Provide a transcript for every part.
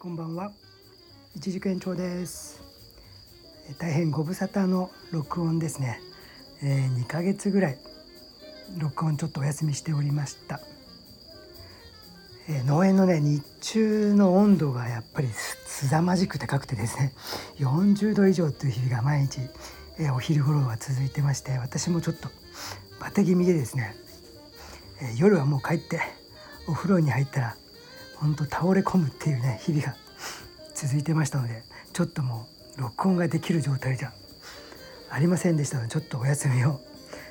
こんばんは。一軸延長です。大変ご無沙汰の録音ですね、えー、2ヶ月ぐらい録音ちょっとお休みしておりました、えー、農園のね日中の温度がやっぱりすざまじく高くてですね40度以上という日が毎日、えー、お昼頃は続いてまして私もちょっとバテ気味でですね、え夜はもう帰ってお風呂に入ったらほんと倒れ込むっていうね日々が続いてましたのでちょっともう録音ができる状態じゃありませんでしたのでちょっとお休みを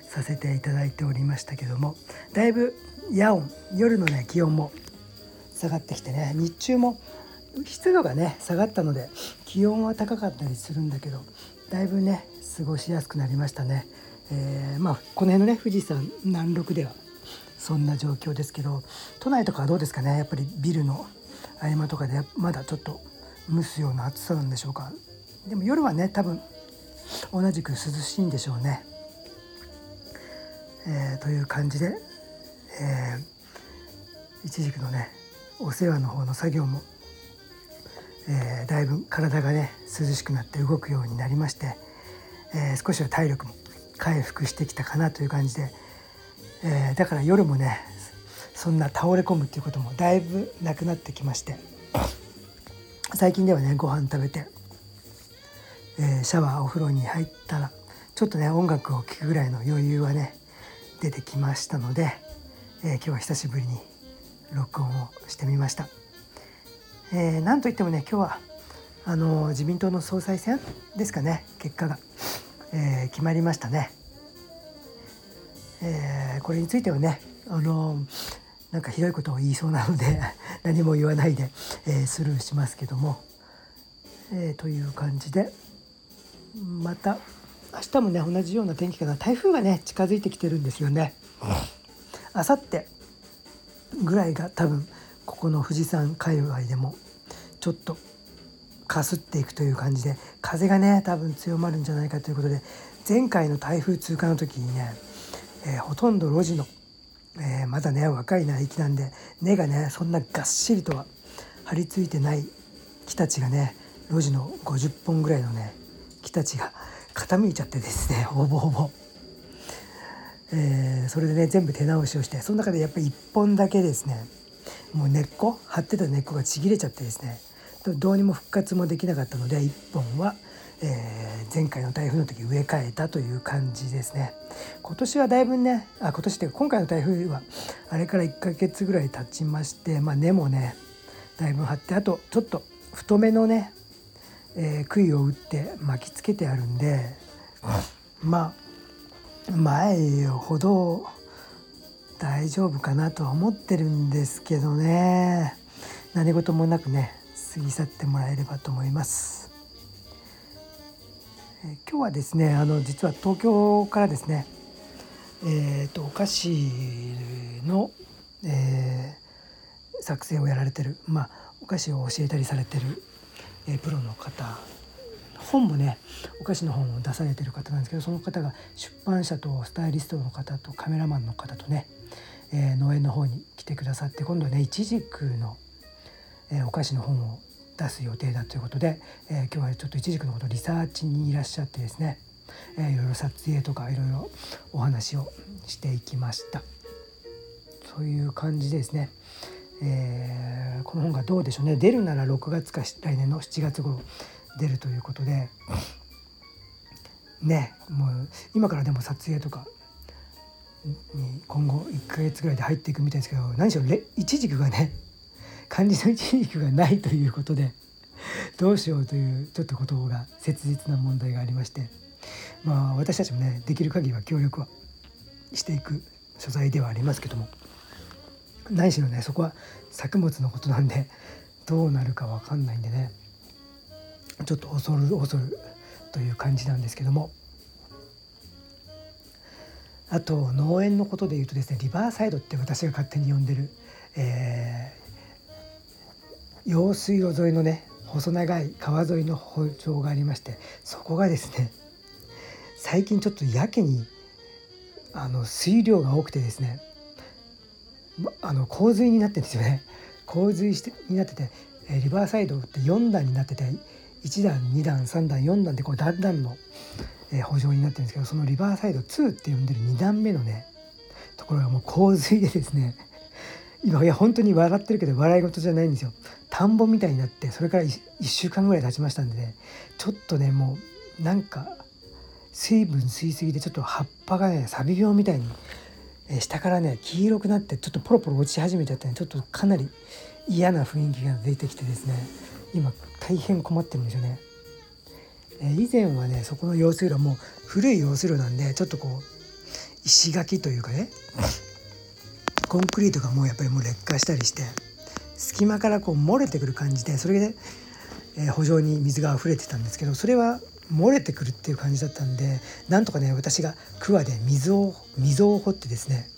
させていただいておりましたけどもだいぶ夜温夜のね気温も下がってきてね日中も湿度がね下がったので気温は高かったりするんだけどだいぶね過ごしやすくなりましたね。えー、まあこの辺のね富士山南麓ではそんな状況ですけど都内とかはどうですかね？やっぱりビルの合間とかでまだちょっと蒸すような暑さなんでしょうか？でも夜はね多分同じく涼しいんでしょうね。えー、という感じで、えー、一軸のねお世話の方の作業も、えー、だいぶ体がね涼しくなって動くようになりまして、えー、少しは体力も回復してきたかなという感じでえー、だから夜もねそんな倒れ込むっていうこともだいぶなくなってきまして最近ではねご飯食べて、えー、シャワーお風呂に入ったらちょっとね音楽を聴くぐらいの余裕はね出てきましたので、えー、今日は久しぶりに録音をしてみました。えー、なんといってもね今日はあの自民党の総裁選ですかね結果が、えー、決まりましたね。えー、これについてはねあのなんかひどいことを言いそうなので 何も言わないで、えー、スルーしますけども、えー、という感じでまた明日もね同じような天気かな台風がね近づいてきてるんですよね。あさってぐらいが多分ここの富士山界隈でもちょっとかすっていくという感じで風がね多分強まるんじゃないかということで前回の台風通過の時にねえー、ほとんど路地の、えー、まだね若い苗木なんで根がねそんながっしりとは張り付いてない木たちがね路地の50本ぐらいのね木たちが傾いちゃってですね ほぼほぼ。えー、それでね全部手直しをしてその中でやっぱり1本だけですねもう根っこ張ってた根っこがちぎれちゃってですねどうにも復活もできなかったので1本はえー、前回の台風の時植え替えたという感じですね今年はだいぶねあ今年って今回の台風はあれから1ヶ月ぐらい経ちまして、まあ、根もねだいぶ張ってあとちょっと太めのね、えー、杭を打って巻きつけてあるんでまあ前ほど大丈夫かなとは思ってるんですけどね何事もなくね過ぎ去ってもらえればと思います。え今日はですねあの実は東京からですねえーと、お菓子の、えー、作成をやられてる、まあ、お菓子を教えたりされてる、えー、プロの方本もねお菓子の本を出されてる方なんですけどその方が出版社とスタイリストの方とカメラマンの方とね、えー、農園の方に来てくださって今度はねいちじくの、えお菓子の本を出す予定だということで、えー、今日はちょっといちじくのことリサーチにいらっしゃってですね、えー、いろいろ撮影とかいろいろお話をしていきました。そういう感じですね、えー、この本がどうでしょうね。出るなら6月か来年の7月頃出るということでねもう今からでも撮影とかに今後1ヶ月ぐらいで入っていくみたいですけど何しろいちじくがね漢字の一軸がないということでどうしようというちょっとことが切実な問題がありましてまあ私たちもねできる限りは協力はしていく所在ではありますけども何しろねそこは作物のことなんでどうなるか分かんないんでねちょっと恐る恐るという感じなんですけどもあと農園のことで言うとですねリバーサイドって私が勝手に呼んでる、え用水路沿いのね細長い川沿いの包丁がありましてそこがですね最近ちょっとやけにあの水量が多くてですねあの洪水になってるんですよね。洪水してになっててえリバーサイドって4段になってて1段2段3段4段でこう段々の、え補助になってるんですけどそのリバーサイド2って呼んでる2段目のねところがもう洪水でですね今いや本当に笑ってるけど笑い事じゃないんですよ。田んぼみたいになってそれから 1, 1週間ぐらい経ちましたんでね。ちょっとねもうなんか水分吸いすぎてちょっと葉っぱがねサビ病みたいに、え下からね黄色くなってちょっとポロポロ落ち始めちゃってねちょっとかなり嫌な雰囲気が出てきてですね。今大変困ってるんですよね。え以前はねそこの用水路も古い用水路なんでちょっとこう石垣というかねコンクリートがもうやっぱりもう劣化したりして隙間からこう漏れてくる感じでそれで、え補助に水が溢れてたんですけどそれは漏れてくるっていう感じだったんでなんとかね私が桑で水を溝を掘ってですね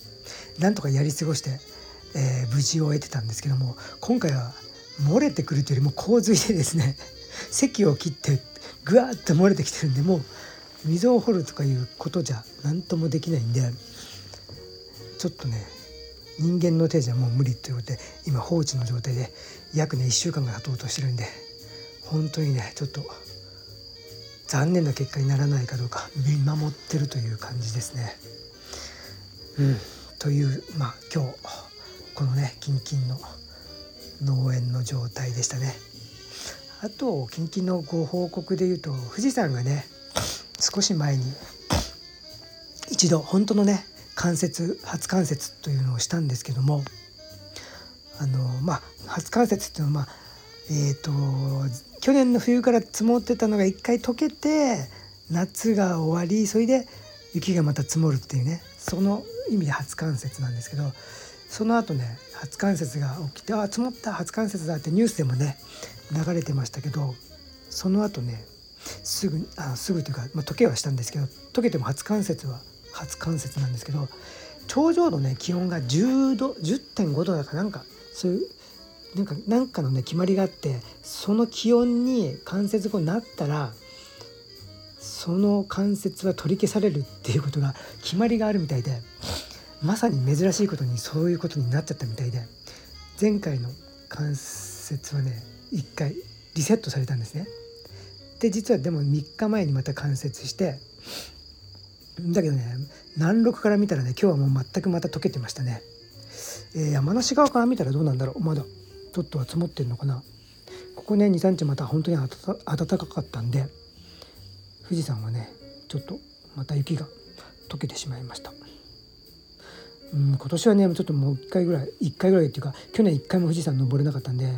なんとかやり過ごして、えー、無事を得てたんですけども今回は漏れてくるというよりも洪水でですね 堰を切ってぐわっと漏れてきてるんでもう溝を掘るとかいうことじゃ何ともできないんでちょっとね人間の手じゃもう無理ということで今放置の状態で約ね1週間が経とうとしてるんで本当にねちょっと残念な結果にならないかどうか見守ってるという感じですね。うん、というまあ今日このねキンキンの農園の状態でしたね。あと近々のご報告で言うと富士山がね少し前に一度本当のね関節初関節というのをしたんですけどもあのまあ初関節っていうのはまあえっ、ー、と去年の冬から積もってたのが一回溶けて夏が終わりそれで雪がまた積もるっていうねその意味で初冠雪なんですけどその後ね初冠雪が起きてあ積もった初冠雪だってニュースでもね流れてましたけどその後ねすぐあすぐというか、まあ、溶けはしたんですけど溶けても初冠雪は初冠雪なんですけど頂上のね気温が10度10.5度だかなんかそういうなんかなんかのね決まりがあってその気温に関節後になったらその関節は取り消されるっていうことが決まりがあるみたいでまさに珍しいことにそういうことになっちゃったみたいで前回の関節はね1回リセットされたんですね。で実はでも3日前にまた関節してだけどね南麓から見たらね今日はもう全くまた溶けてましたね。えー、山梨側から見たらどうなんだろうまだちょっとは積もってるのかなここね23日また本当に暖かかったんで富士山はねちょっとまた雪が溶けてしまいました。うん、今年はねちょっともう1回ぐらい1回ぐらいっていうか去年1回も富士山登れなかったんで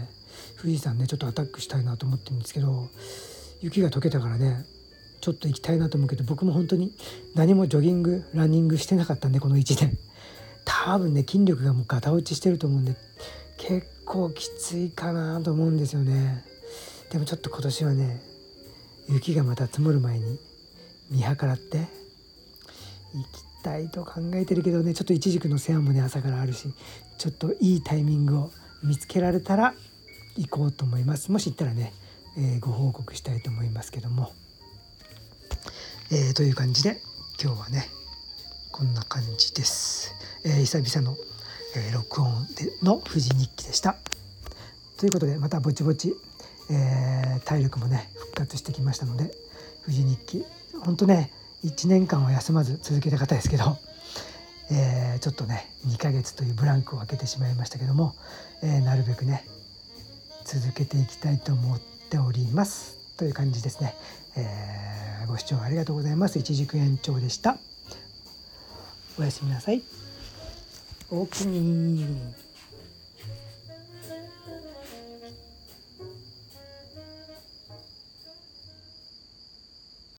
富士山ねちょっとアタックしたいなと思ってるんですけど雪が溶けたからねちょっと行きたいなと思うけど僕も本当に何もジョギングランニングしてなかったんでこの1年。多分ね筋力がもうガタ落ちしてると思うんで結構きついかなと思うんですよね。でもちょっと今年はね雪がまた積もる前に見計らって行きたいと考えてるけどねちょっといちじくの世話もね朝からあるしちょっといいタイミングを見つけられたら行こうと思います。もし行ったらね、えー、ご報告したいと思いますけども、えー、という感じで今日はねこんな感じです、えー、久々のえー、録音での富士日記でした。ということでまたぼちぼち、え、体力もね復活してきましたので富士日記ほんとね1年間は休まず続けた方ですけど、え、ちょっとね2ヶ月というブランクを空けてしまいましたけども、え、なるべくね続けていきたいと思っております。という感じですね、えー、ご視聴ありがとうございます。一軸延長でした。おやすみなさい。おおきに